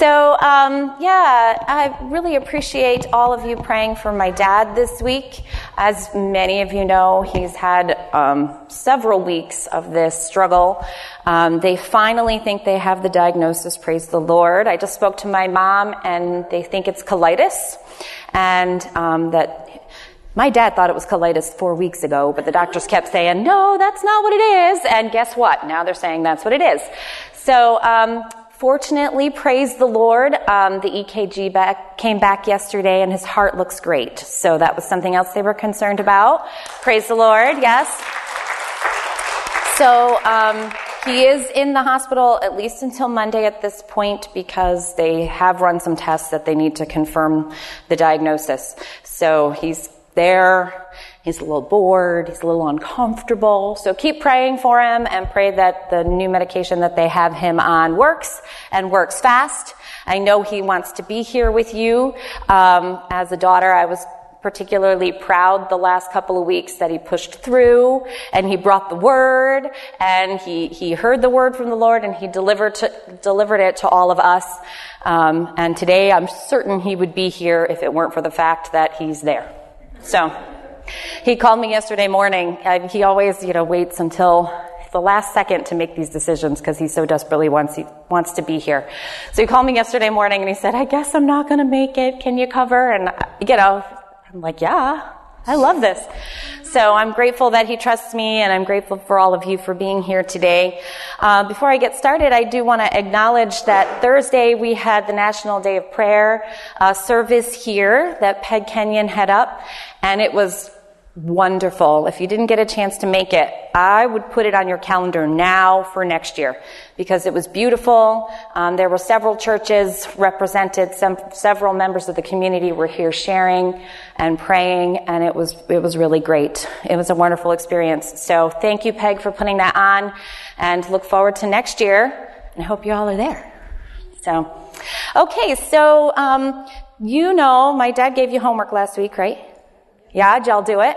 So, um, yeah, I really appreciate all of you praying for my dad this week. As many of you know, he's had um, several weeks of this struggle. Um, they finally think they have the diagnosis, praise the Lord. I just spoke to my mom, and they think it's colitis, and um, that my dad thought it was colitis four weeks ago, but the doctors kept saying, no, that's not what it is. And guess what? Now they're saying that's what it is. So, um, fortunately, praise the Lord, um, the EKG back, came back yesterday and his heart looks great. So that was something else they were concerned about. Praise the Lord, yes. So, um, he is in the hospital at least until Monday at this point because they have run some tests that they need to confirm the diagnosis. So he's there. He's a little bored. He's a little uncomfortable. So keep praying for him and pray that the new medication that they have him on works and works fast. I know he wants to be here with you. Um, as a daughter, I was particularly proud the last couple of weeks that he pushed through and he brought the word and he, he heard the word from the Lord and he delivered to, delivered it to all of us. Um, and today I'm certain he would be here if it weren't for the fact that he's there. So he called me yesterday morning. and he always, you know, waits until the last second to make these decisions because he so desperately wants he wants to be here. So he called me yesterday morning and he said, "I guess I'm not going to make it. Can you cover?" And you know, I'm like, "Yeah, I love this." So I'm grateful that he trusts me, and I'm grateful for all of you for being here today. Uh, before I get started, I do want to acknowledge that Thursday we had the National Day of Prayer uh, service here that Peg Kenyon had up, and it was wonderful. If you didn't get a chance to make it, I would put it on your calendar now for next year because it was beautiful. Um, there were several churches represented. Some several members of the community were here sharing and praying, and it was it was really great. It was a wonderful experience. So thank you, Peg, for putting that on, and look forward to next year. And I hope you all are there. So, okay, so um, you know, my dad gave you homework last week, right? Yeah, y'all do it?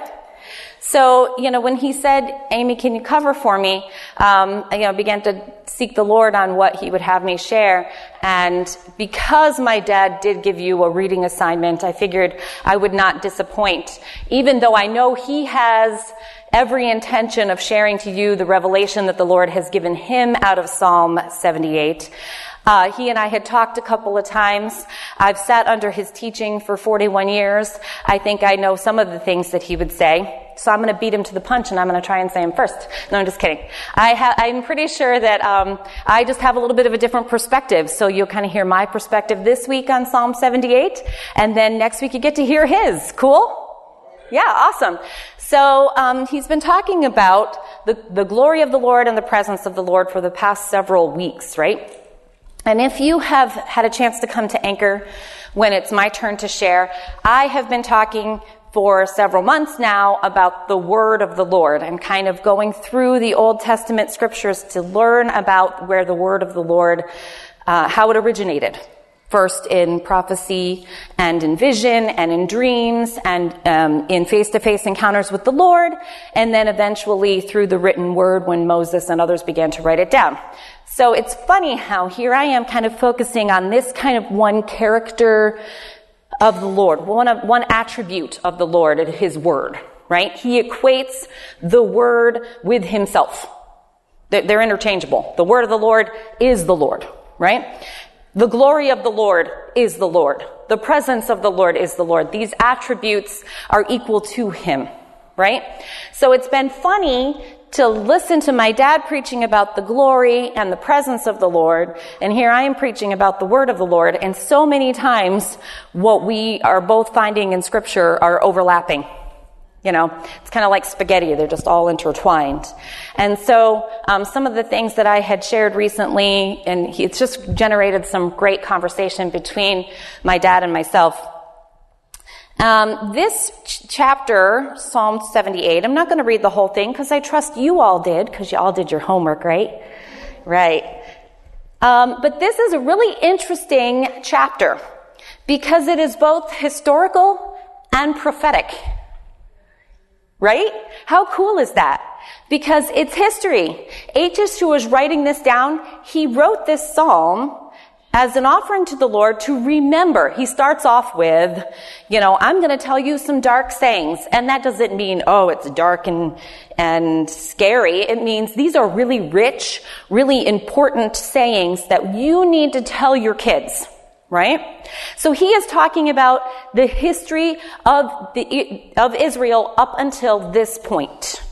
So, you know, when he said, Amy, can you cover for me? Um, I, you know, began to seek the Lord on what he would have me share. And because my dad did give you a reading assignment, I figured I would not disappoint. Even though I know he has every intention of sharing to you the revelation that the Lord has given him out of Psalm 78. Uh, he and I had talked a couple of times. I've sat under his teaching for 41 years. I think I know some of the things that he would say. So I'm going to beat him to the punch and I'm going to try and say him first. No, I'm just kidding. I ha- I'm pretty sure that um, I just have a little bit of a different perspective. So you'll kind of hear my perspective this week on Psalm 78, and then next week you get to hear his. Cool? Yeah, awesome. So um, he's been talking about the, the glory of the Lord and the presence of the Lord for the past several weeks, right? And if you have had a chance to come to Anchor when it's my turn to share, I have been talking for several months now about the word of the Lord. I'm kind of going through the Old Testament scriptures to learn about where the word of the Lord, uh, how it originated first in prophecy and in vision and in dreams and um, in face-to-face encounters with the Lord, and then eventually through the written word when Moses and others began to write it down. So it's funny how here I am kind of focusing on this kind of one character of the Lord, one, of, one attribute of the Lord, His Word, right? He equates the Word with Himself. They're interchangeable. The Word of the Lord is the Lord, right? The glory of the Lord is the Lord. The presence of the Lord is the Lord. These attributes are equal to Him, right? So it's been funny to listen to my dad preaching about the glory and the presence of the Lord, and here I am preaching about the word of the Lord, and so many times what we are both finding in scripture are overlapping. You know, it's kind of like spaghetti. They're just all intertwined. And so, um, some of the things that I had shared recently, and it's just generated some great conversation between my dad and myself. Um, this ch- chapter, Psalm 78, I'm not going to read the whole thing because I trust you all did, because you all did your homework, right? Right. Um, but this is a really interesting chapter because it is both historical and prophetic. Right? How cool is that? Because it's history. Achish, who was writing this down, he wrote this psalm as an offering to the Lord to remember. He starts off with, you know, I'm going to tell you some dark sayings. And that doesn't mean, oh, it's dark and, and scary. It means these are really rich, really important sayings that you need to tell your kids. Right? So he is talking about the history of the, of Israel up until this point.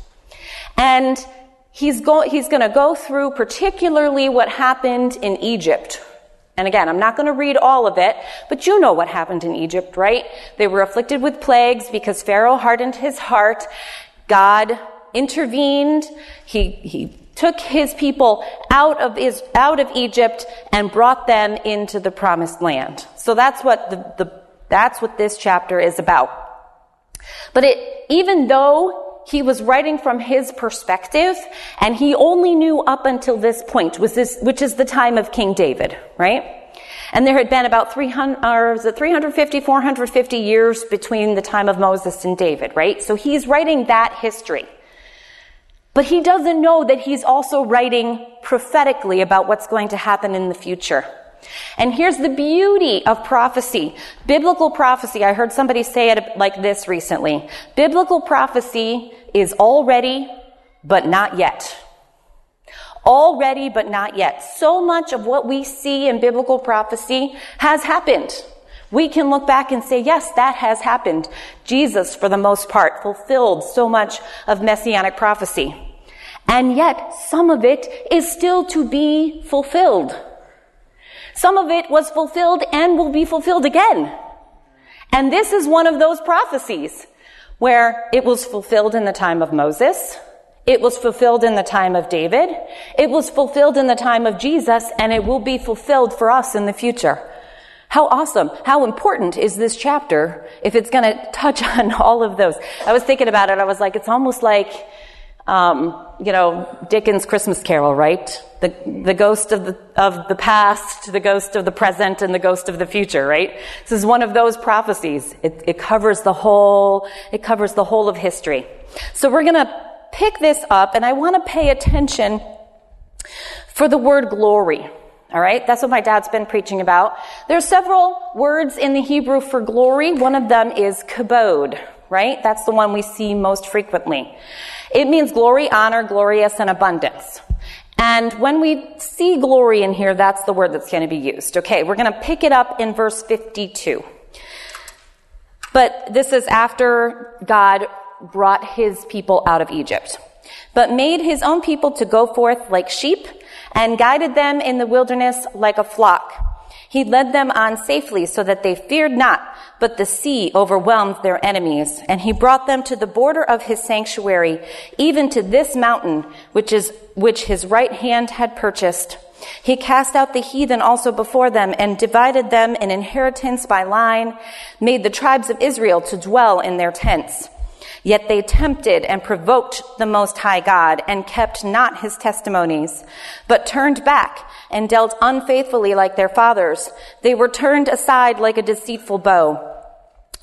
And he's, go, he's going to go through particularly what happened in Egypt. And again, I'm not going to read all of it, but you know what happened in Egypt, right? They were afflicted with plagues because Pharaoh hardened his heart. God intervened. He, he took his people out of, his, out of Egypt and brought them into the promised land. So that's what the, the that's what this chapter is about. But it, even though he was writing from his perspective, and he only knew up until this point, was this, which is the time of King David, right? And there had been about 300, or was it 350, 450 years between the time of Moses and David, right? So he's writing that history. But he doesn't know that he's also writing prophetically about what's going to happen in the future. And here's the beauty of prophecy. Biblical prophecy, I heard somebody say it like this recently. Biblical prophecy is already, but not yet. Already, but not yet. So much of what we see in biblical prophecy has happened. We can look back and say, yes, that has happened. Jesus, for the most part, fulfilled so much of messianic prophecy. And yet, some of it is still to be fulfilled. Some of it was fulfilled and will be fulfilled again. And this is one of those prophecies where it was fulfilled in the time of Moses. It was fulfilled in the time of David. It was fulfilled in the time of Jesus and it will be fulfilled for us in the future. How awesome, how important is this chapter if it's going to touch on all of those? I was thinking about it. I was like, it's almost like um, you know, Dickens' Christmas Carol, right? The, the ghost of the, of the past, the ghost of the present, and the ghost of the future, right? This is one of those prophecies. It, it covers the whole, it covers the whole of history. So we're gonna pick this up, and I want to pay attention for the word glory. All right, that's what my dad's been preaching about. There's several words in the Hebrew for glory. One of them is kabod, right? That's the one we see most frequently. It means glory, honor, glorious, and abundance. And when we see glory in here, that's the word that's going to be used. Okay, we're going to pick it up in verse 52. But this is after God brought his people out of Egypt, but made his own people to go forth like sheep and guided them in the wilderness like a flock. He led them on safely so that they feared not, but the sea overwhelmed their enemies. And he brought them to the border of his sanctuary, even to this mountain, which is, which his right hand had purchased. He cast out the heathen also before them and divided them in inheritance by line, made the tribes of Israel to dwell in their tents. Yet they tempted and provoked the Most High God and kept not his testimonies, but turned back and dealt unfaithfully like their fathers. They were turned aside like a deceitful bow.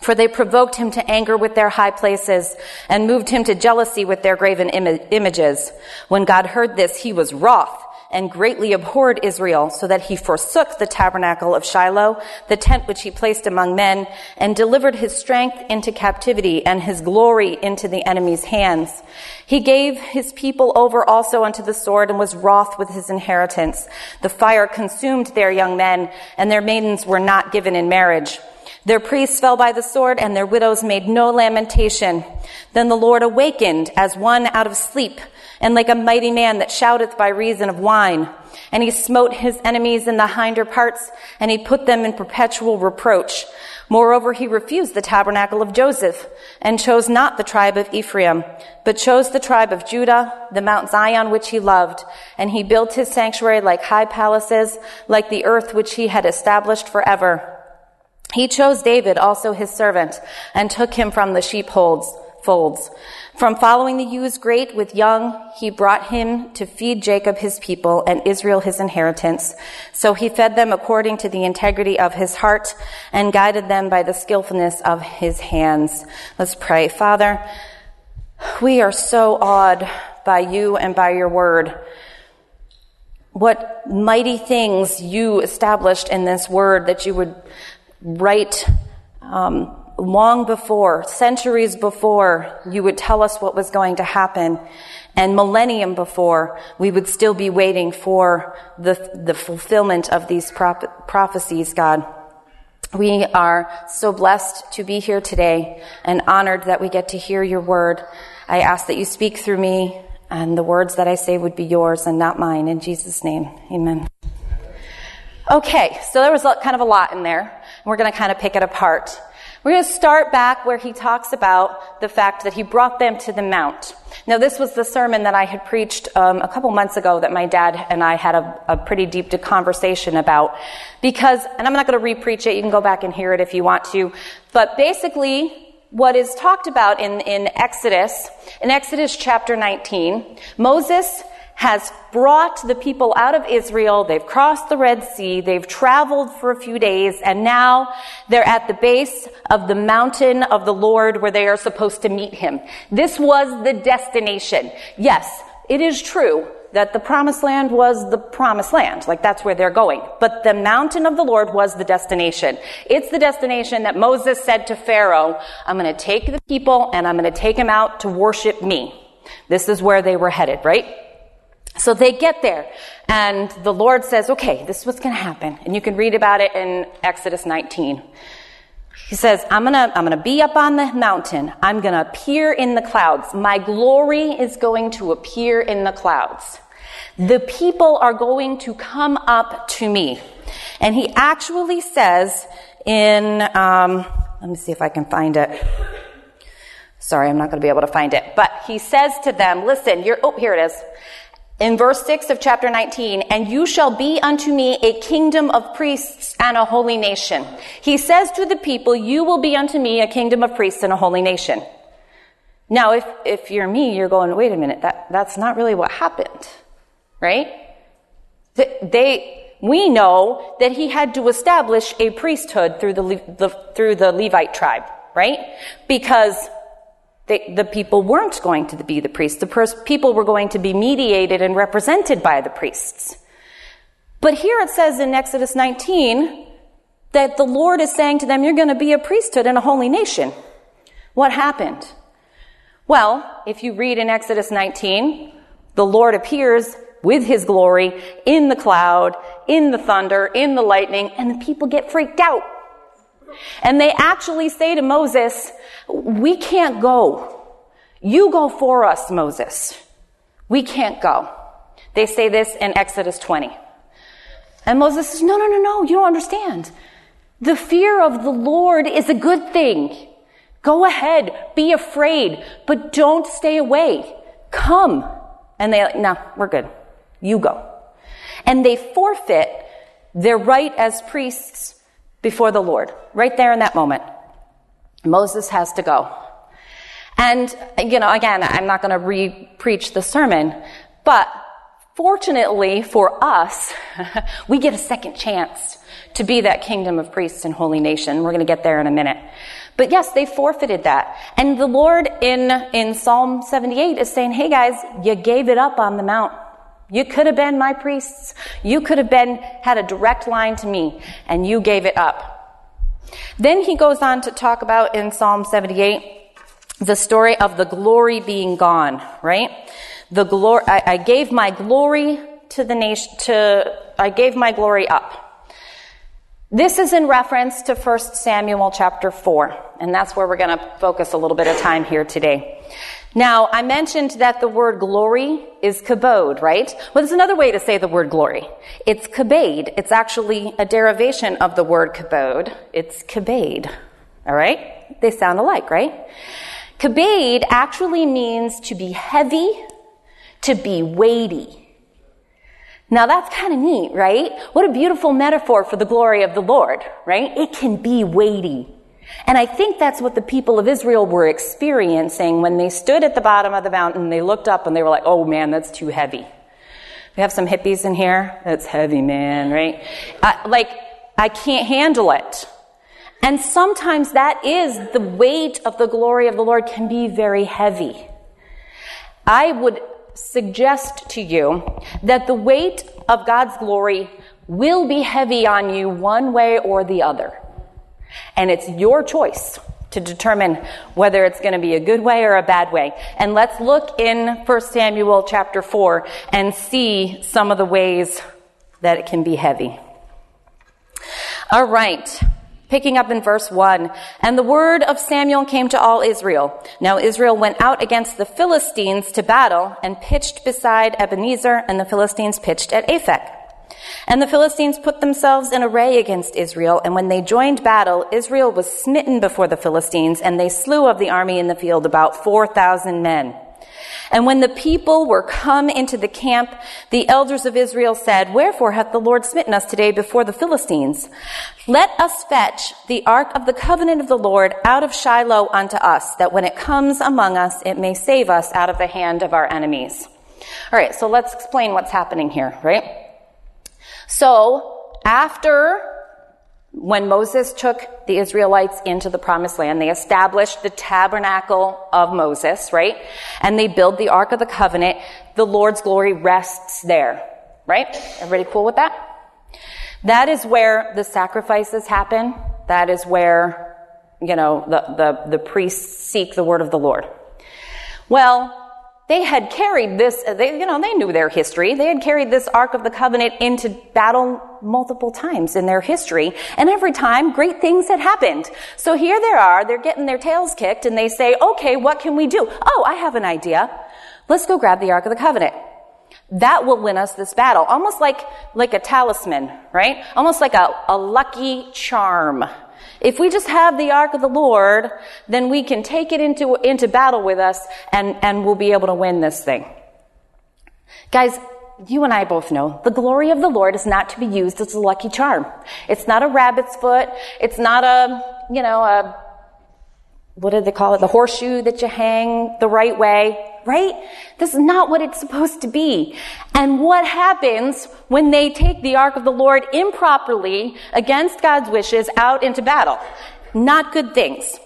For they provoked him to anger with their high places and moved him to jealousy with their graven Im- images. When God heard this, he was wroth and greatly abhorred Israel, so that he forsook the tabernacle of Shiloh, the tent which he placed among men, and delivered his strength into captivity and his glory into the enemy's hands. He gave his people over also unto the sword and was wroth with his inheritance. The fire consumed their young men, and their maidens were not given in marriage. Their priests fell by the sword, and their widows made no lamentation. Then the Lord awakened as one out of sleep and like a mighty man that shouteth by reason of wine. And he smote his enemies in the hinder parts, and he put them in perpetual reproach. Moreover, he refused the tabernacle of Joseph, and chose not the tribe of Ephraim, but chose the tribe of Judah, the Mount Zion which he loved. And he built his sanctuary like high palaces, like the earth which he had established forever. He chose David, also his servant, and took him from the sheepfolds. Folds. From following the ewes great with young, he brought him to feed Jacob his people and Israel his inheritance. So he fed them according to the integrity of his heart and guided them by the skillfulness of his hands. Let's pray. Father, we are so awed by you and by your word. what mighty things you established in this word that you would write um, long before, centuries before, you would tell us what was going to happen. And millennium before, we would still be waiting for the, the fulfillment of these prop- prophecies, God. We are so blessed to be here today and honored that we get to hear your word. I ask that you speak through me and the words that I say would be yours and not mine. In Jesus' name, amen. Okay, so there was kind of a lot in there. We're going to kind of pick it apart. We're going to start back where he talks about the fact that he brought them to the mount. Now, this was the sermon that I had preached um, a couple months ago that my dad and I had a, a pretty deep conversation about. Because, and I'm not going to repreach it, you can go back and hear it if you want to. But basically, what is talked about in, in Exodus, in Exodus chapter 19, Moses has brought the people out of Israel. They've crossed the Red Sea. They've traveled for a few days and now they're at the base of the mountain of the Lord where they are supposed to meet him. This was the destination. Yes, it is true that the promised land was the promised land. Like that's where they're going. But the mountain of the Lord was the destination. It's the destination that Moses said to Pharaoh, I'm going to take the people and I'm going to take them out to worship me. This is where they were headed, right? So they get there, and the Lord says, okay, this is what's going to happen. And you can read about it in Exodus 19. He says, I'm gonna, I'm gonna be up on the mountain. I'm gonna appear in the clouds. My glory is going to appear in the clouds. The people are going to come up to me. And he actually says in, um, let me see if I can find it. Sorry, I'm not going to be able to find it. But he says to them, listen, you're, oh, here it is in verse 6 of chapter 19, and you shall be unto me a kingdom of priests and a holy nation. He says to the people, you will be unto me a kingdom of priests and a holy nation. Now, if, if you're me, you're going, wait a minute, that, that's not really what happened, right? They, we know that he had to establish a priesthood through the, the through the Levite tribe, right? Because they, the people weren't going to be the priests. The pers- people were going to be mediated and represented by the priests. But here it says in Exodus 19 that the Lord is saying to them, You're going to be a priesthood and a holy nation. What happened? Well, if you read in Exodus 19, the Lord appears with his glory in the cloud, in the thunder, in the lightning, and the people get freaked out. And they actually say to Moses, we can't go. You go for us, Moses. We can't go. They say this in Exodus 20. And Moses says, no, no, no, no, you don't understand. The fear of the Lord is a good thing. Go ahead, be afraid, but don't stay away. Come. And they, no, we're good. You go. And they forfeit their right as priests before the Lord, right there in that moment. Moses has to go. And, you know, again, I'm not going to re-preach the sermon, but fortunately for us, we get a second chance to be that kingdom of priests and holy nation. We're going to get there in a minute. But yes, they forfeited that. And the Lord in, in Psalm 78 is saying, hey guys, you gave it up on the mount. You could have been my priests. You could have been, had a direct line to me, and you gave it up. Then he goes on to talk about in Psalm 78 the story of the glory being gone, right? The glory, I, I gave my glory to the nation, to, I gave my glory up. This is in reference to 1 Samuel chapter 4, and that's where we're going to focus a little bit of time here today. Now, I mentioned that the word glory is kabod, right? Well, there's another way to say the word glory. It's kabade. It's actually a derivation of the word kabod. It's kabade. All right? They sound alike, right? Kabade actually means to be heavy, to be weighty. Now that's kind of neat, right? What a beautiful metaphor for the glory of the Lord, right? It can be weighty. And I think that's what the people of Israel were experiencing when they stood at the bottom of the mountain. They looked up and they were like, oh man, that's too heavy. We have some hippies in here. That's heavy, man, right? Like, I can't handle it. And sometimes that is the weight of the glory of the Lord can be very heavy. I would suggest to you that the weight of God's glory will be heavy on you one way or the other. And it's your choice to determine whether it's going to be a good way or a bad way. And let's look in 1 Samuel chapter 4 and see some of the ways that it can be heavy. All right. Picking up in verse 1. And the word of Samuel came to all Israel. Now Israel went out against the Philistines to battle and pitched beside Ebenezer, and the Philistines pitched at Aphek. And the Philistines put themselves in array against Israel, and when they joined battle, Israel was smitten before the Philistines, and they slew of the army in the field about 4,000 men. And when the people were come into the camp, the elders of Israel said, Wherefore hath the Lord smitten us today before the Philistines? Let us fetch the ark of the covenant of the Lord out of Shiloh unto us, that when it comes among us, it may save us out of the hand of our enemies. All right, so let's explain what's happening here, right? So, after when Moses took the Israelites into the promised land, they established the tabernacle of Moses, right? And they build the Ark of the Covenant. The Lord's glory rests there, right? Everybody cool with that? That is where the sacrifices happen. That is where, you know, the, the, the priests seek the word of the Lord. Well, they had carried this, they, you know, they knew their history. They had carried this Ark of the Covenant into battle multiple times in their history, and every time great things had happened. So here they are, they're getting their tails kicked, and they say, okay, what can we do? Oh, I have an idea. Let's go grab the Ark of the Covenant. That will win us this battle. Almost like, like a talisman, right? Almost like a, a lucky charm. If we just have the ark of the Lord, then we can take it into, into battle with us and, and we'll be able to win this thing. Guys, you and I both know the glory of the Lord is not to be used as a lucky charm. It's not a rabbit's foot. It's not a, you know, a, what do they call it? The horseshoe that you hang the right way right? This is not what it's supposed to be. And what happens when they take the ark of the Lord improperly against God's wishes out into battle? Not good things.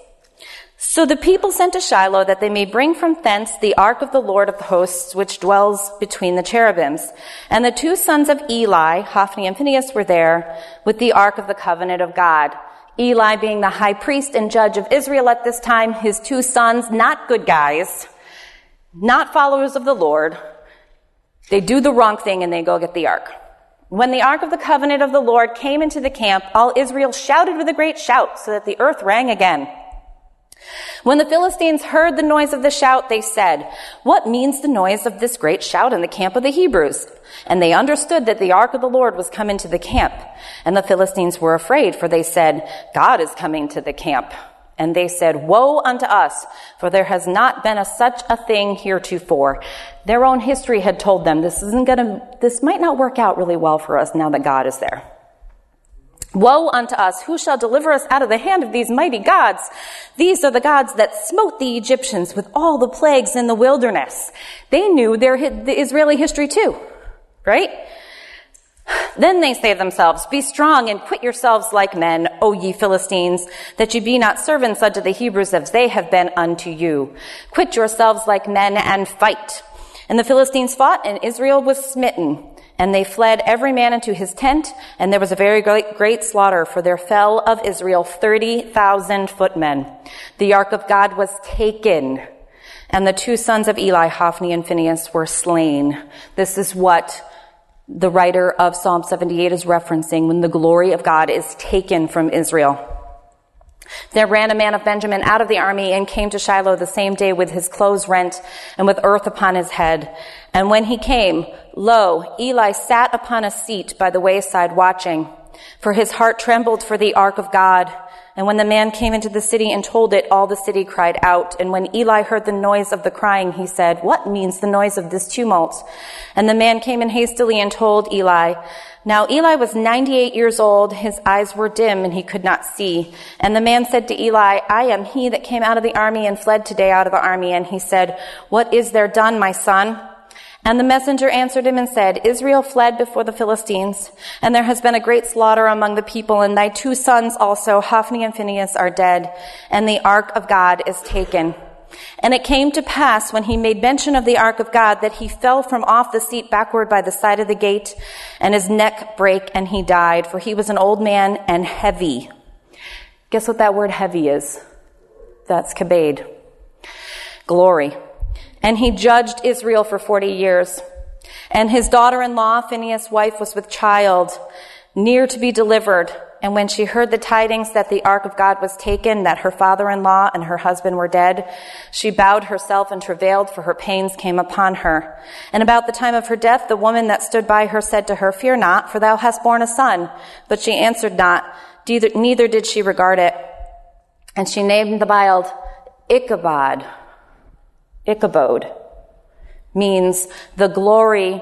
So the people sent to Shiloh that they may bring from thence the ark of the Lord of the hosts, which dwells between the cherubims. And the two sons of Eli, Hophni and Phinehas, were there with the ark of the covenant of God. Eli being the high priest and judge of Israel at this time, his two sons, not good guys, not followers of the Lord. They do the wrong thing and they go get the ark. When the ark of the covenant of the Lord came into the camp, all Israel shouted with a great shout so that the earth rang again. When the Philistines heard the noise of the shout, they said, What means the noise of this great shout in the camp of the Hebrews? And they understood that the ark of the Lord was come into the camp. And the Philistines were afraid, for they said, God is coming to the camp. And they said, Woe unto us, for there has not been a, such a thing heretofore. Their own history had told them this isn't gonna, this might not work out really well for us now that God is there. Woe unto us, who shall deliver us out of the hand of these mighty gods? These are the gods that smote the Egyptians with all the plagues in the wilderness. They knew their, the Israeli history too, right? Then they say themselves, Be strong and quit yourselves like men, O ye Philistines, that ye be not servants unto the Hebrews as they have been unto you. Quit yourselves like men and fight. And the Philistines fought, and Israel was smitten. And they fled every man into his tent, and there was a very great, great slaughter, for there fell of Israel thirty thousand footmen. The ark of God was taken, and the two sons of Eli, Hophni and Phinehas, were slain. This is what the writer of Psalm 78 is referencing when the glory of God is taken from Israel. There ran a man of Benjamin out of the army and came to Shiloh the same day with his clothes rent and with earth upon his head. And when he came, lo, Eli sat upon a seat by the wayside watching, for his heart trembled for the ark of God. And when the man came into the city and told it, all the city cried out. And when Eli heard the noise of the crying, he said, What means the noise of this tumult? And the man came in hastily and told Eli. Now Eli was 98 years old, his eyes were dim, and he could not see. And the man said to Eli, I am he that came out of the army and fled today out of the army. And he said, What is there done, my son? And the messenger answered him and said, Israel fled before the Philistines, and there has been a great slaughter among the people, and thy two sons also, Hophni and Phinehas, are dead, and the ark of God is taken. And it came to pass when he made mention of the ark of God that he fell from off the seat backward by the side of the gate and his neck brake and he died for he was an old man and heavy. Guess what that word heavy is? That's kabed. Glory. And he judged Israel for 40 years. And his daughter-in-law, Phinehas' wife, was with child, near to be delivered. And when she heard the tidings that the ark of God was taken, that her father-in-law and her husband were dead, she bowed herself and travailed, for her pains came upon her. And about the time of her death, the woman that stood by her said to her, Fear not, for thou hast borne a son. But she answered not, neither did she regard it. And she named the child Ichabod. Ichabod means the glory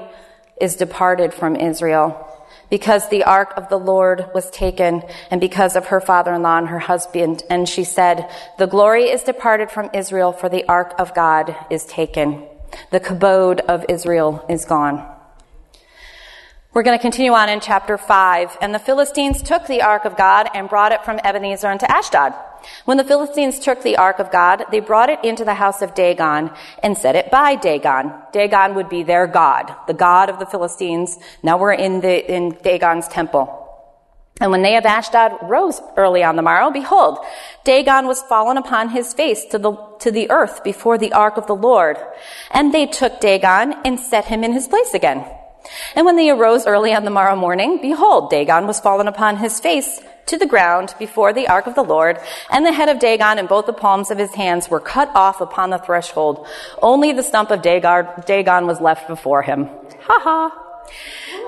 is departed from Israel because the ark of the Lord was taken and because of her father-in-law and her husband. And she said, the glory is departed from Israel for the ark of God is taken. The kabod of Israel is gone. We're going to continue on in chapter 5. And the Philistines took the ark of God and brought it from Ebenezer unto Ashdod. When the Philistines took the ark of God, they brought it into the house of Dagon and set it by Dagon. Dagon would be their god, the god of the Philistines. Now we're in the, in Dagon's temple. And when they of Ashdod rose early on the morrow, behold, Dagon was fallen upon his face to the, to the earth before the ark of the Lord. And they took Dagon and set him in his place again. And when they arose early on the morrow morning, behold, Dagon was fallen upon his face to the ground before the ark of the Lord, and the head of Dagon and both the palms of his hands were cut off upon the threshold. Only the stump of Dagon was left before him. Ha ha.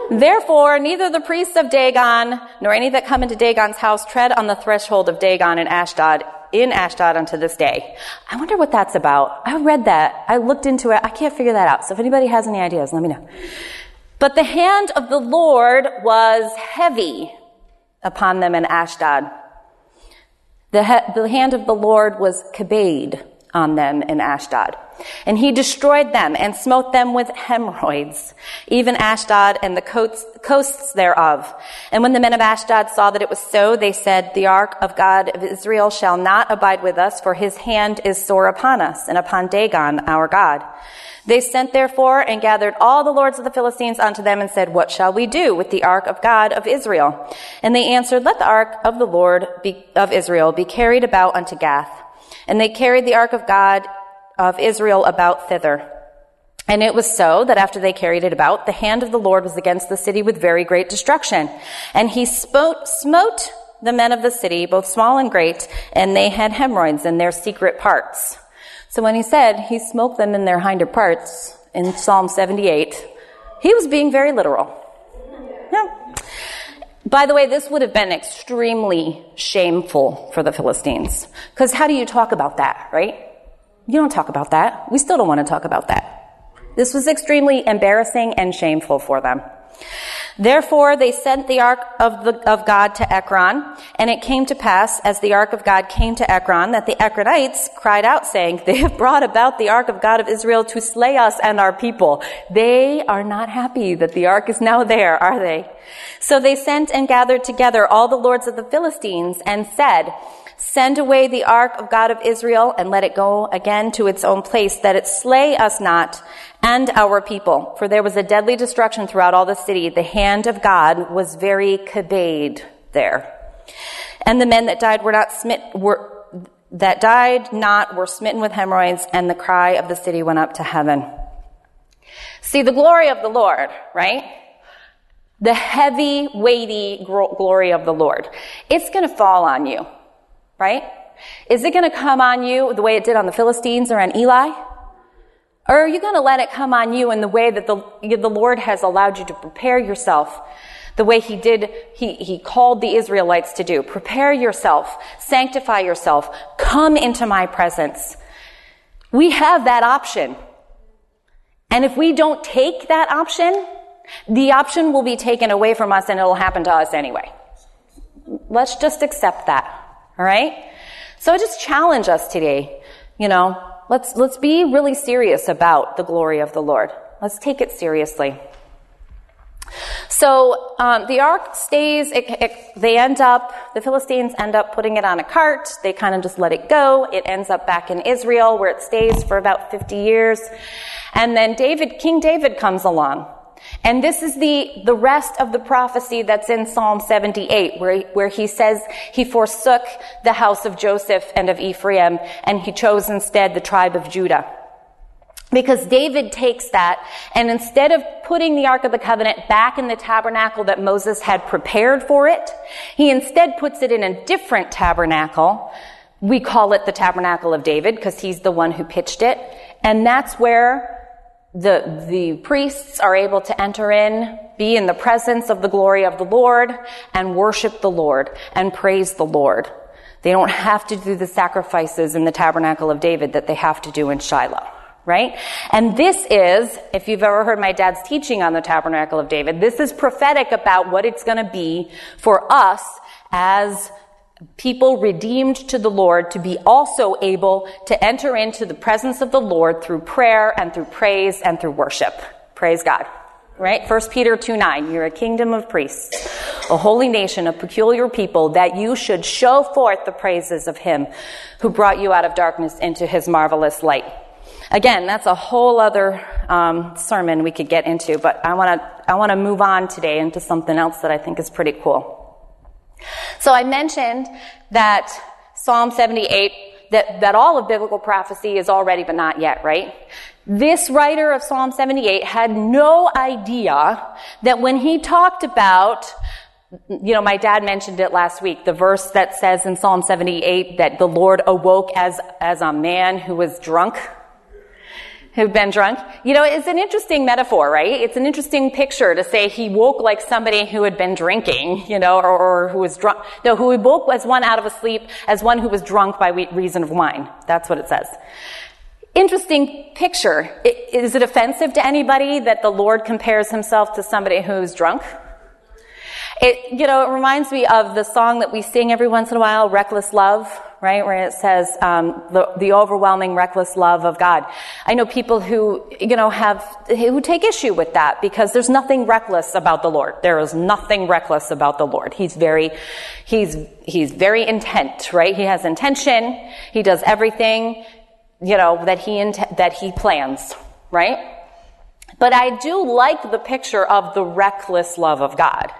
Therefore, neither the priests of Dagon nor any that come into Dagon's house tread on the threshold of Dagon in Ashdod, in Ashdod unto this day. I wonder what that's about. I read that. I looked into it. I can't figure that out. So if anybody has any ideas, let me know. But the hand of the Lord was heavy upon them in Ashdod. The, he- the hand of the Lord was kabed on them in Ashdod. And he destroyed them and smote them with hemorrhoids, even Ashdod and the coasts, thereof. And when the men of Ashdod saw that it was so, they said, The ark of God of Israel shall not abide with us, for his hand is sore upon us and upon Dagon our God. They sent therefore and gathered all the lords of the Philistines unto them and said, What shall we do with the ark of God of Israel? And they answered, Let the ark of the Lord be, of Israel be carried about unto Gath. And they carried the ark of God of Israel about thither. And it was so that after they carried it about, the hand of the Lord was against the city with very great destruction. And he smote, smote the men of the city, both small and great, and they had hemorrhoids in their secret parts. So when he said he smote them in their hinder parts in Psalm 78, he was being very literal. By the way, this would have been extremely shameful for the Philistines. Because how do you talk about that, right? You don't talk about that. We still don't want to talk about that. This was extremely embarrassing and shameful for them. Therefore, they sent the ark of, the, of God to Ekron, and it came to pass, as the ark of God came to Ekron, that the Ekronites cried out, saying, They have brought about the ark of God of Israel to slay us and our people. They are not happy that the ark is now there, are they? So they sent and gathered together all the lords of the Philistines and said, Send away the ark of God of Israel and let it go again to its own place, that it slay us not and our people. For there was a deadly destruction throughout all the city. The hand of God was very kabed there. And the men that died were not smit, were, that died not were smitten with hemorrhoids, and the cry of the city went up to heaven. See, the glory of the Lord, right? The heavy, weighty glory of the Lord. It's gonna fall on you right? Is it going to come on you the way it did on the Philistines or on Eli? Or are you going to let it come on you in the way that the, the Lord has allowed you to prepare yourself? The way he did, he, he called the Israelites to do. Prepare yourself, sanctify yourself, come into my presence. We have that option. And if we don't take that option, the option will be taken away from us and it'll happen to us anyway. Let's just accept that. All right? So I just challenge us today, you know, let's, let's be really serious about the glory of the Lord. Let's take it seriously. So um, the ark stays. It, it, they end up. The Philistines end up putting it on a cart. They kind of just let it go. It ends up back in Israel, where it stays for about 50 years. And then David, King David, comes along. And this is the, the rest of the prophecy that's in Psalm 78, where, where he says he forsook the house of Joseph and of Ephraim, and he chose instead the tribe of Judah. Because David takes that, and instead of putting the Ark of the Covenant back in the tabernacle that Moses had prepared for it, he instead puts it in a different tabernacle. We call it the Tabernacle of David because he's the one who pitched it. And that's where the, the priests are able to enter in, be in the presence of the glory of the Lord, and worship the Lord and praise the Lord. They don't have to do the sacrifices in the tabernacle of David that they have to do in Shiloh. Right? And this is, if you've ever heard my dad's teaching on the tabernacle of David, this is prophetic about what it's going to be for us as people redeemed to the Lord to be also able to enter into the presence of the Lord through prayer and through praise and through worship. Praise God. Right? 1 Peter 2 9. You're a kingdom of priests, a holy nation, a peculiar people, that you should show forth the praises of him who brought you out of darkness into his marvelous light. Again, that's a whole other um, sermon we could get into, but I want to I want to move on today into something else that I think is pretty cool. So I mentioned that Psalm 78, that, that all of biblical prophecy is already but not yet, right? This writer of Psalm 78 had no idea that when he talked about you know, my dad mentioned it last week, the verse that says in Psalm 78 that the Lord awoke as, as a man who was drunk who've been drunk. You know, it's an interesting metaphor, right? It's an interesting picture to say he woke like somebody who had been drinking, you know, or, or who was drunk. No, who woke as one out of a sleep, as one who was drunk by reason of wine. That's what it says. Interesting picture. Is it offensive to anybody that the Lord compares himself to somebody who's drunk? It, you know, it reminds me of the song that we sing every once in a while, Reckless Love, right? Where it says, um, the, the overwhelming reckless love of God. I know people who, you know, have, who take issue with that because there's nothing reckless about the Lord. There is nothing reckless about the Lord. He's very, he's, he's very intent, right? He has intention. He does everything, you know, that he, int- that he plans, right? But I do like the picture of the reckless love of God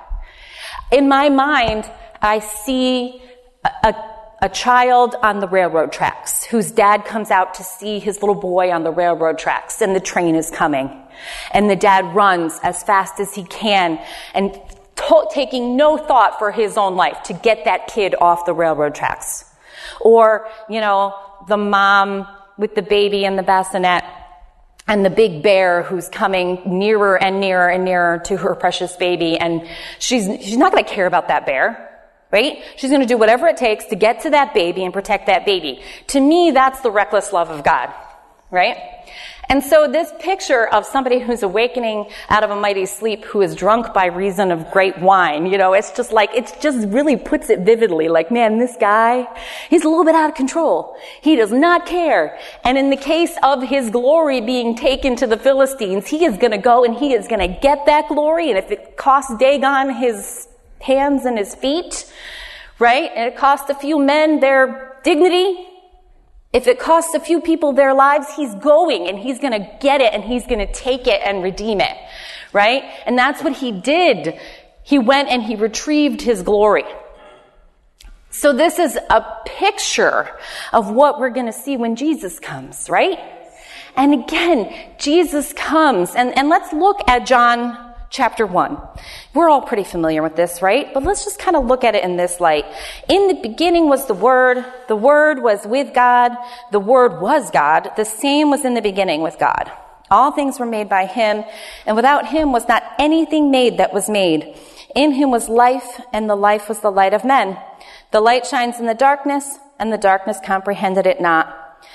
in my mind, I see a, a child on the railroad tracks whose dad comes out to see his little boy on the railroad tracks and the train is coming. And the dad runs as fast as he can and to- taking no thought for his own life to get that kid off the railroad tracks. Or, you know, the mom with the baby in the bassinet and the big bear who's coming nearer and nearer and nearer to her precious baby and she's she's not going to care about that bear right she's going to do whatever it takes to get to that baby and protect that baby to me that's the reckless love of god right and so this picture of somebody who's awakening out of a mighty sleep who is drunk by reason of great wine, you know, it's just like, it just really puts it vividly. Like, man, this guy, he's a little bit out of control. He does not care. And in the case of his glory being taken to the Philistines, he is gonna go and he is gonna get that glory. And if it costs Dagon his hands and his feet, right? And it costs a few men their dignity, if it costs a few people their lives, he's going and he's going to get it and he's going to take it and redeem it. Right? And that's what he did. He went and he retrieved his glory. So this is a picture of what we're going to see when Jesus comes, right? And again, Jesus comes and, and let's look at John chapter 1. We're all pretty familiar with this, right? But let's just kind of look at it in this light. In the beginning was the Word. The Word was with God. The Word was God. The same was in the beginning with God. All things were made by Him, and without Him was not anything made that was made. In Him was life, and the life was the light of men. The light shines in the darkness, and the darkness comprehended it not.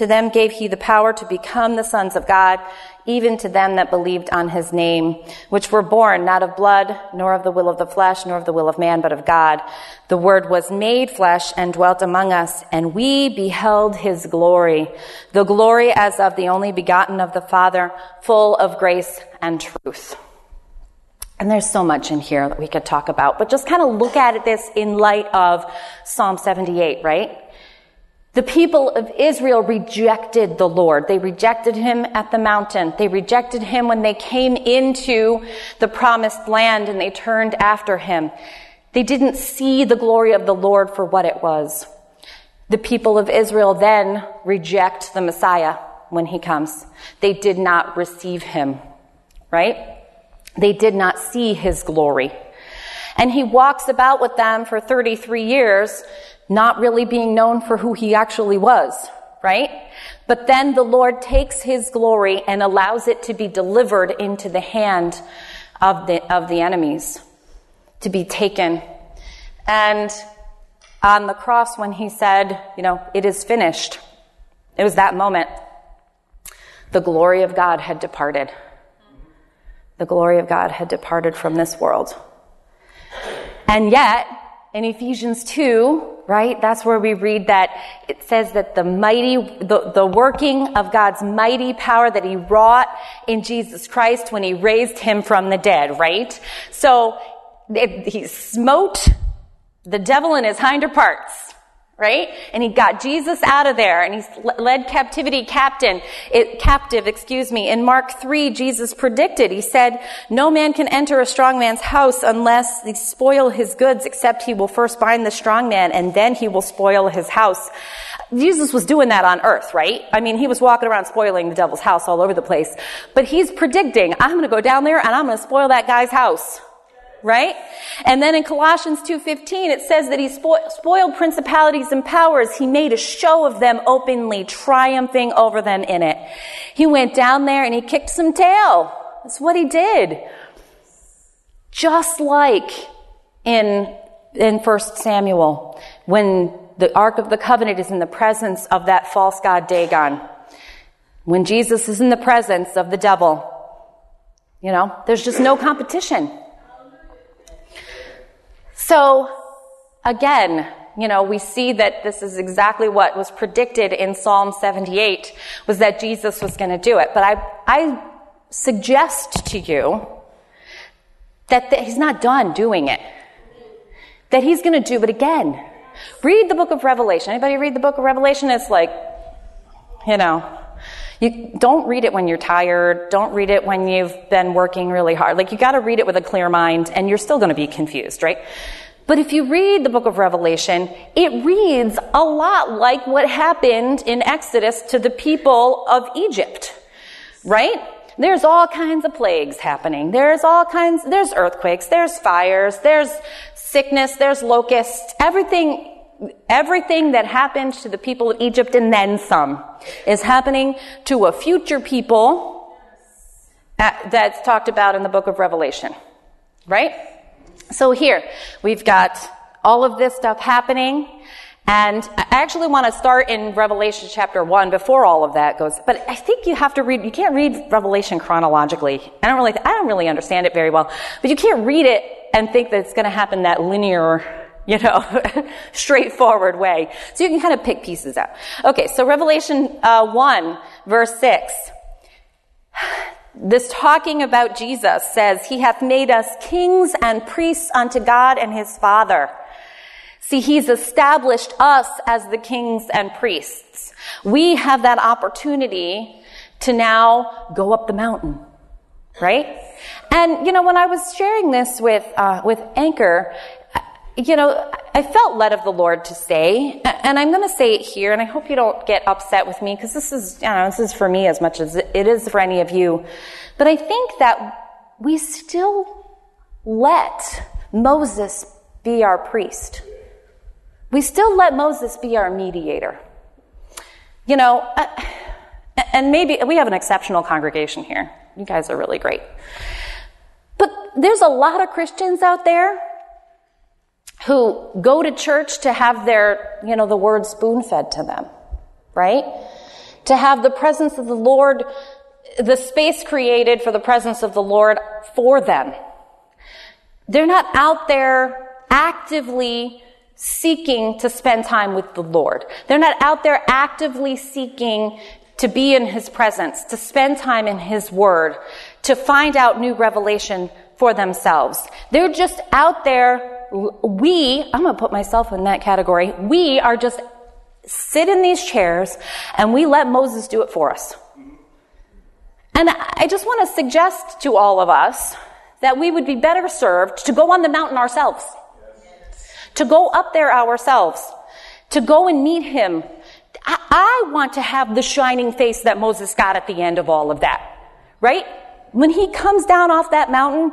to them gave he the power to become the sons of God, even to them that believed on his name, which were born not of blood, nor of the will of the flesh, nor of the will of man, but of God. The word was made flesh and dwelt among us, and we beheld his glory, the glory as of the only begotten of the Father, full of grace and truth. And there's so much in here that we could talk about, but just kind of look at this in light of Psalm 78, right? The people of Israel rejected the Lord. They rejected him at the mountain. They rejected him when they came into the promised land and they turned after him. They didn't see the glory of the Lord for what it was. The people of Israel then reject the Messiah when he comes. They did not receive him, right? They did not see his glory. And he walks about with them for 33 years, not really being known for who he actually was, right? But then the Lord takes his glory and allows it to be delivered into the hand of the, of the enemies, to be taken. And on the cross, when he said, you know, it is finished, it was that moment. The glory of God had departed the glory of God had departed from this world. And yet, in Ephesians 2, right, that's where we read that it says that the mighty, the, the working of God's mighty power that he wrought in Jesus Christ when he raised him from the dead, right? So, it, he smote the devil in his hinder parts right? And he got Jesus out of there and he led captivity captain, it, captive, excuse me. In Mark 3, Jesus predicted, he said, no man can enter a strong man's house unless they spoil his goods, except he will first bind the strong man and then he will spoil his house. Jesus was doing that on earth, right? I mean, he was walking around spoiling the devil's house all over the place. But he's predicting, I'm going to go down there and I'm going to spoil that guy's house right? And then in Colossians 2:15 it says that he spo- spoiled principalities and powers. He made a show of them openly, triumphing over them in it. He went down there and he kicked some tail. That's what he did. Just like in in 1 Samuel when the Ark of the Covenant is in the presence of that false god Dagon. When Jesus is in the presence of the devil, you know, there's just no competition. So, again, you know, we see that this is exactly what was predicted in Psalm 78 was that Jesus was going to do it. But I, I suggest to you that, that he's not done doing it. That he's going to do it again. Read the book of Revelation. Anybody read the book of Revelation? It's like, you know, you don't read it when you're tired. Don't read it when you've been working really hard. Like you got to read it with a clear mind and you're still going to be confused, right? But if you read the book of Revelation, it reads a lot like what happened in Exodus to the people of Egypt, right? There's all kinds of plagues happening. There's all kinds, there's earthquakes, there's fires, there's sickness, there's locusts, everything, everything that happened to the people of Egypt and then some is happening to a future people uh, that's talked about in the book of Revelation, right? So here, we've got all of this stuff happening. And I actually want to start in Revelation chapter 1 before all of that goes. But I think you have to read, you can't read Revelation chronologically. I don't really, I don't really understand it very well. But you can't read it and think that it's going to happen that linear, you know, straightforward way. So you can kind of pick pieces out. Okay, so Revelation uh, 1, verse 6. This talking about Jesus says, He hath made us kings and priests unto God and His Father. See, He's established us as the kings and priests. We have that opportunity to now go up the mountain, right? And, you know, when I was sharing this with, uh, with Anchor, you know, I felt led of the Lord to say, and I'm going to say it here, and I hope you don't get upset with me because this is, you know, this is for me as much as it is for any of you. But I think that we still let Moses be our priest. We still let Moses be our mediator. You know, and maybe we have an exceptional congregation here. You guys are really great. But there's a lot of Christians out there who go to church to have their, you know, the word spoon fed to them, right? To have the presence of the Lord, the space created for the presence of the Lord for them. They're not out there actively seeking to spend time with the Lord. They're not out there actively seeking to be in His presence, to spend time in His Word, to find out new revelation for themselves. They're just out there. We, I'm going to put myself in that category. We are just sit in these chairs and we let Moses do it for us. And I just want to suggest to all of us that we would be better served to go on the mountain ourselves to go up there ourselves, to go and meet him. I, I want to have the shining face that Moses got at the end of all of that, right? When he comes down off that mountain,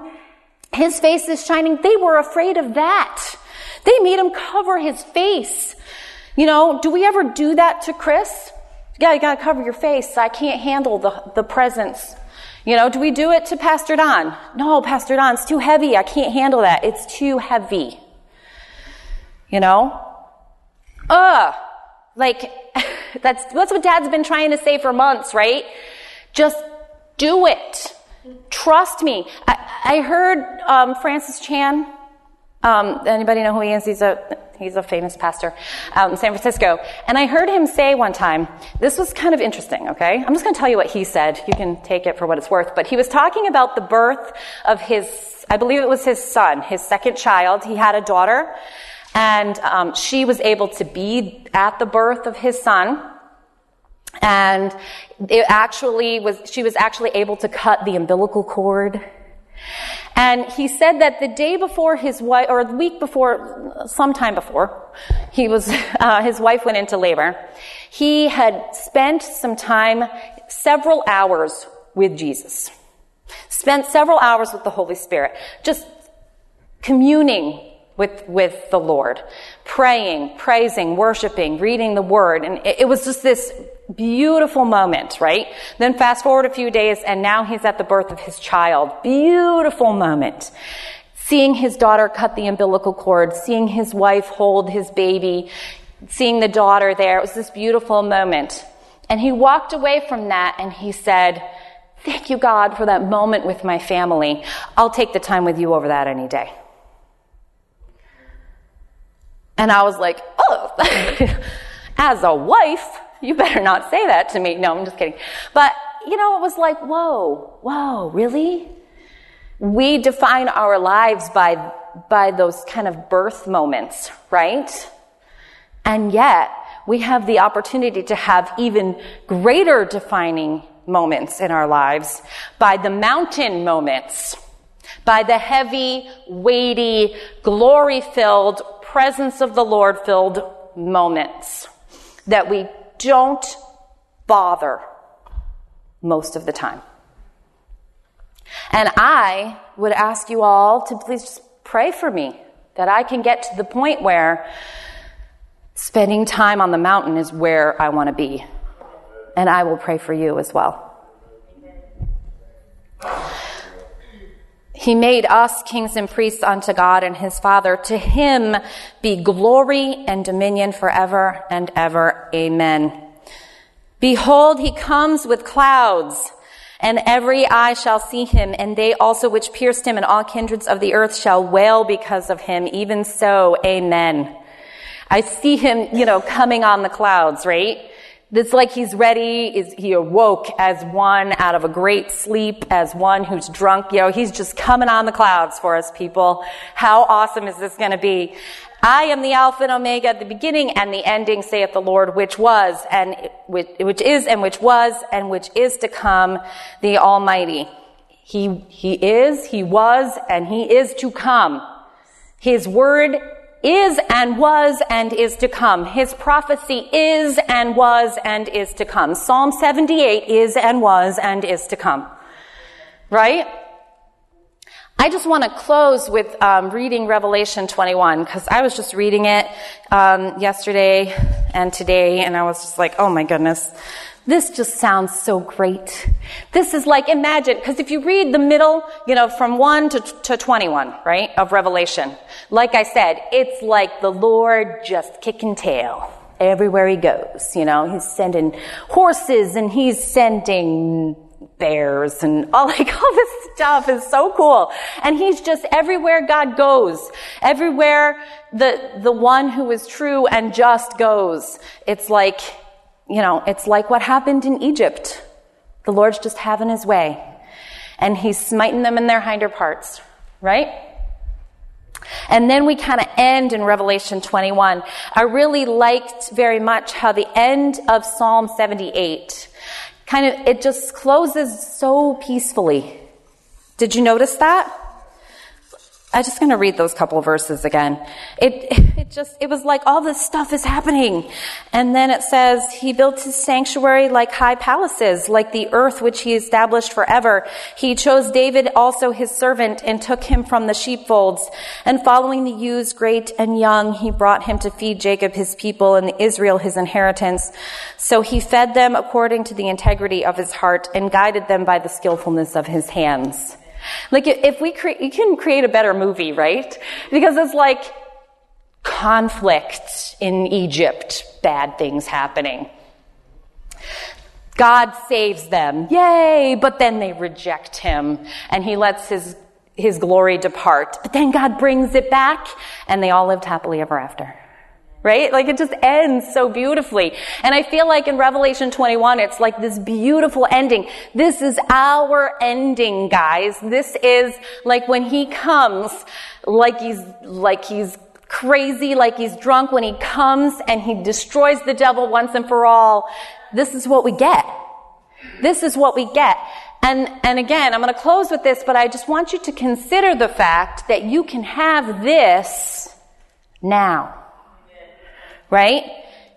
his face is shining. They were afraid of that. They made him cover his face. You know, do we ever do that to Chris? Yeah, you gotta cover your face. I can't handle the, the presence. You know, do we do it to Pastor Don? No, Pastor Don, it's too heavy. I can't handle that. It's too heavy. You know? Ugh. Like, that's, that's what dad's been trying to say for months, right? Just do it. Trust me. I, I heard um, Francis Chan. Um, anybody know who he is? He's a he's a famous pastor out in San Francisco. And I heard him say one time, this was kind of interesting. Okay, I'm just going to tell you what he said. You can take it for what it's worth. But he was talking about the birth of his, I believe it was his son, his second child. He had a daughter, and um, she was able to be at the birth of his son. And it actually was, she was actually able to cut the umbilical cord. And he said that the day before his wife, or the week before, sometime before, he was, uh, his wife went into labor. He had spent some time, several hours with Jesus. Spent several hours with the Holy Spirit, just communing with, with the Lord, praying, praising, worshiping, reading the word. And it, it was just this beautiful moment, right? Then fast forward a few days and now he's at the birth of his child. Beautiful moment. Seeing his daughter cut the umbilical cord, seeing his wife hold his baby, seeing the daughter there. It was this beautiful moment. And he walked away from that and he said, Thank you, God, for that moment with my family. I'll take the time with you over that any day. And I was like, oh, as a wife, you better not say that to me. No, I'm just kidding. But, you know, it was like, whoa, whoa, really? We define our lives by, by those kind of birth moments, right? And yet, we have the opportunity to have even greater defining moments in our lives by the mountain moments, by the heavy, weighty, glory filled presence of the Lord filled moments that we don't bother most of the time. And I would ask you all to please pray for me that I can get to the point where spending time on the mountain is where I want to be. And I will pray for you as well. He made us kings and priests unto God and his Father. To him be glory and dominion forever and ever. Amen. Behold, he comes with clouds, and every eye shall see him, and they also which pierced him, and all kindreds of the earth shall wail because of him. Even so, amen. I see him, you know, coming on the clouds, right? It's like he's ready, is he awoke as one out of a great sleep, as one who's drunk. You know, he's just coming on the clouds for us people. How awesome is this going to be? I am the Alpha and Omega, the beginning and the ending, saith the Lord, which was and which, which is and which was and which is to come, the Almighty. He, he is, he was, and he is to come. His word is and was and is to come. His prophecy is and was and is to come. Psalm 78 is and was and is to come. Right? I just want to close with um, reading Revelation 21 because I was just reading it um, yesterday and today, and I was just like, oh my goodness, This just sounds so great. This is like, imagine, because if you read the middle, you know, from 1 to, to 21, right, of Revelation, like I said, it's like the Lord just kicking tail everywhere he goes. You know, he's sending horses and he's sending bears and all like all this stuff is so cool. And he's just everywhere God goes, everywhere the the one who is true and just goes. It's like, you know, it's like what happened in Egypt. The Lord's just having his way. And he's smiting them in their hinder parts, right? And then we kind of end in Revelation 21. I really liked very much how the end of Psalm 78 kind of, it just closes so peacefully. Did you notice that? I'm just going to read those couple verses again. It, it just, it was like all this stuff is happening. And then it says, He built His sanctuary like high palaces, like the earth which He established forever. He chose David also His servant and took him from the sheepfolds. And following the ewes, great and young, He brought him to feed Jacob His people and Israel His inheritance. So He fed them according to the integrity of His heart and guided them by the skillfulness of His hands. Like if we create, you can create a better movie, right? Because it's like conflict in Egypt, bad things happening. God saves them, yay, but then they reject him and he lets his, his glory depart. But then God brings it back and they all lived happily ever after right? Like it just ends so beautifully. And I feel like in Revelation 21, it's like this beautiful ending. This is our ending, guys. This is like when he comes, like he's, like he's crazy, like he's drunk, when he comes and he destroys the devil once and for all. This is what we get. This is what we get. And, and again, I'm going to close with this, but I just want you to consider the fact that you can have this now right?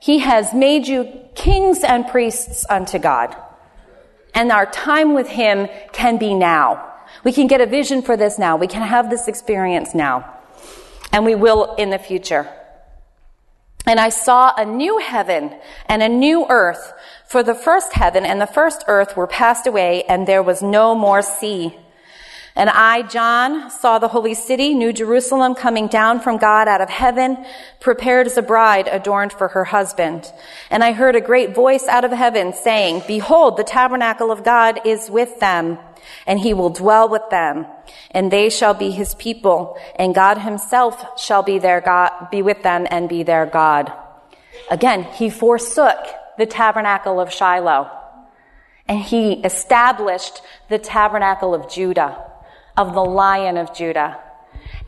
He has made you kings and priests unto God. And our time with Him can be now. We can get a vision for this now. We can have this experience now. And we will in the future. And I saw a new heaven and a new earth, for the first heaven and the first earth were passed away, and there was no more sea. And I, John, saw the holy city, New Jerusalem, coming down from God out of heaven, prepared as a bride adorned for her husband. And I heard a great voice out of heaven saying, Behold, the tabernacle of God is with them, and he will dwell with them, and they shall be his people, and God himself shall be their God, be with them and be their God. Again, he forsook the tabernacle of Shiloh, and he established the tabernacle of Judah of the Lion of Judah.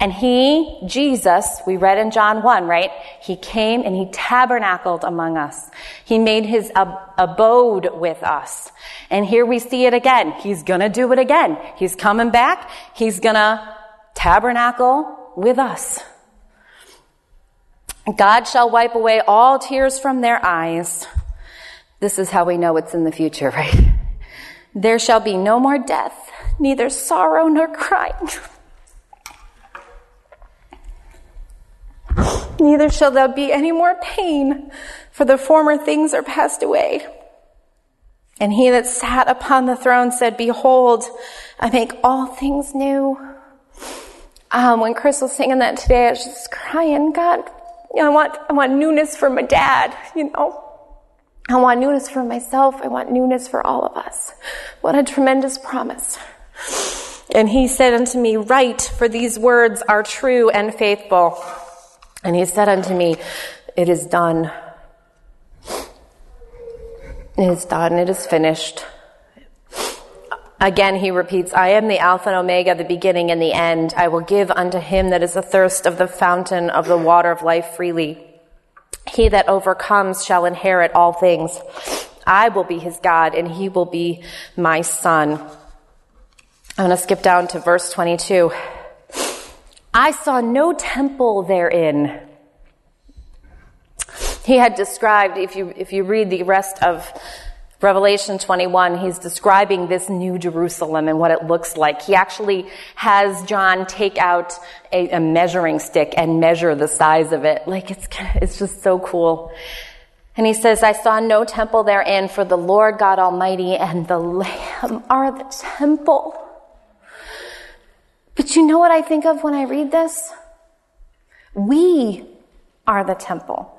And he, Jesus, we read in John 1, right? He came and he tabernacled among us. He made his ab- abode with us. And here we see it again. He's gonna do it again. He's coming back. He's gonna tabernacle with us. God shall wipe away all tears from their eyes. This is how we know it's in the future, right? There shall be no more death neither sorrow nor crying. Neither shall there be any more pain, for the former things are passed away. And he that sat upon the throne said, Behold, I make all things new. Um, when Chris was singing that today, I was just crying, God, I want, I want newness for my dad, you know. I want newness for myself. I want newness for all of us. What a tremendous promise. And he said unto me, Write, for these words are true and faithful. And he said unto me, It is done. It is done. It is finished. Again, he repeats, I am the Alpha and Omega, the beginning and the end. I will give unto him that is athirst of the fountain of the water of life freely. He that overcomes shall inherit all things. I will be his God, and he will be my son. I'm going to skip down to verse 22. I saw no temple therein. He had described, if you, if you read the rest of Revelation 21, he's describing this new Jerusalem and what it looks like. He actually has John take out a, a measuring stick and measure the size of it. Like it's, it's just so cool. And he says, I saw no temple therein, for the Lord God Almighty and the Lamb are the temple. But you know what I think of when I read this? We are the temple.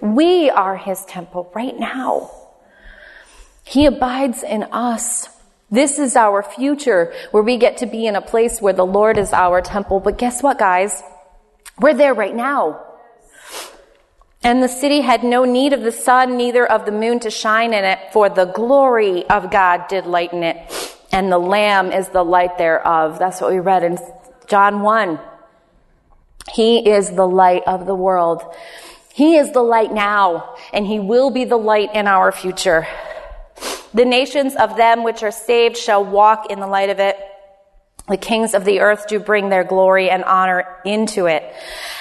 We are his temple right now. He abides in us. This is our future where we get to be in a place where the Lord is our temple. But guess what, guys? We're there right now. And the city had no need of the sun, neither of the moon to shine in it, for the glory of God did lighten it, and the Lamb is the light thereof. That's what we read in John 1. He is the light of the world. He is the light now, and He will be the light in our future. The nations of them which are saved shall walk in the light of it. The kings of the earth do bring their glory and honor into it.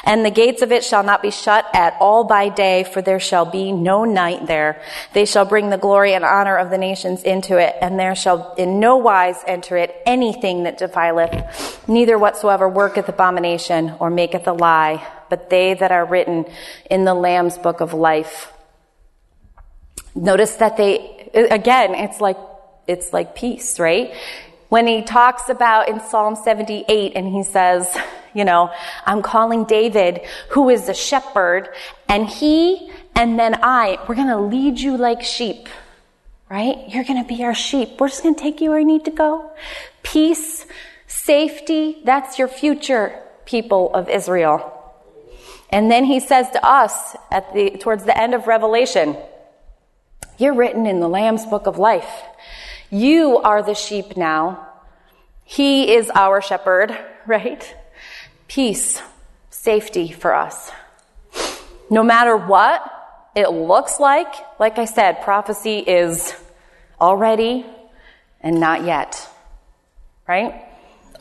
And the gates of it shall not be shut at all by day, for there shall be no night there. They shall bring the glory and honor of the nations into it, and there shall in no wise enter it anything that defileth, neither whatsoever worketh abomination or maketh a lie, but they that are written in the Lamb's book of life. Notice that they, again, it's like, it's like peace, right? When he talks about in Psalm 78 and he says, you know, I'm calling David, who is a shepherd, and he and then I, we're going to lead you like sheep, right? You're going to be our sheep. We're just going to take you where you need to go. Peace, safety, that's your future, people of Israel. And then he says to us at the, towards the end of Revelation, you're written in the Lamb's book of life. You are the sheep now. He is our shepherd, right? Peace, safety for us. No matter what it looks like, like I said, prophecy is already and not yet, right?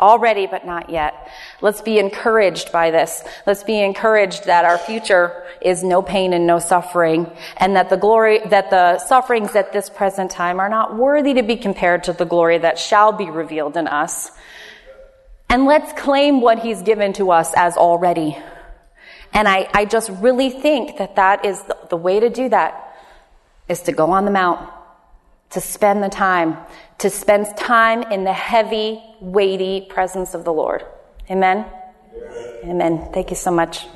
Already, but not yet. Let's be encouraged by this. Let's be encouraged that our future is no pain and no suffering, and that the glory, that the sufferings at this present time are not worthy to be compared to the glory that shall be revealed in us. And let's claim what He's given to us as already. And I, I just really think that that is the, the way to do that is to go on the mount, to spend the time, to spend time in the heavy, weighty presence of the Lord. Amen? Amen. Thank you so much.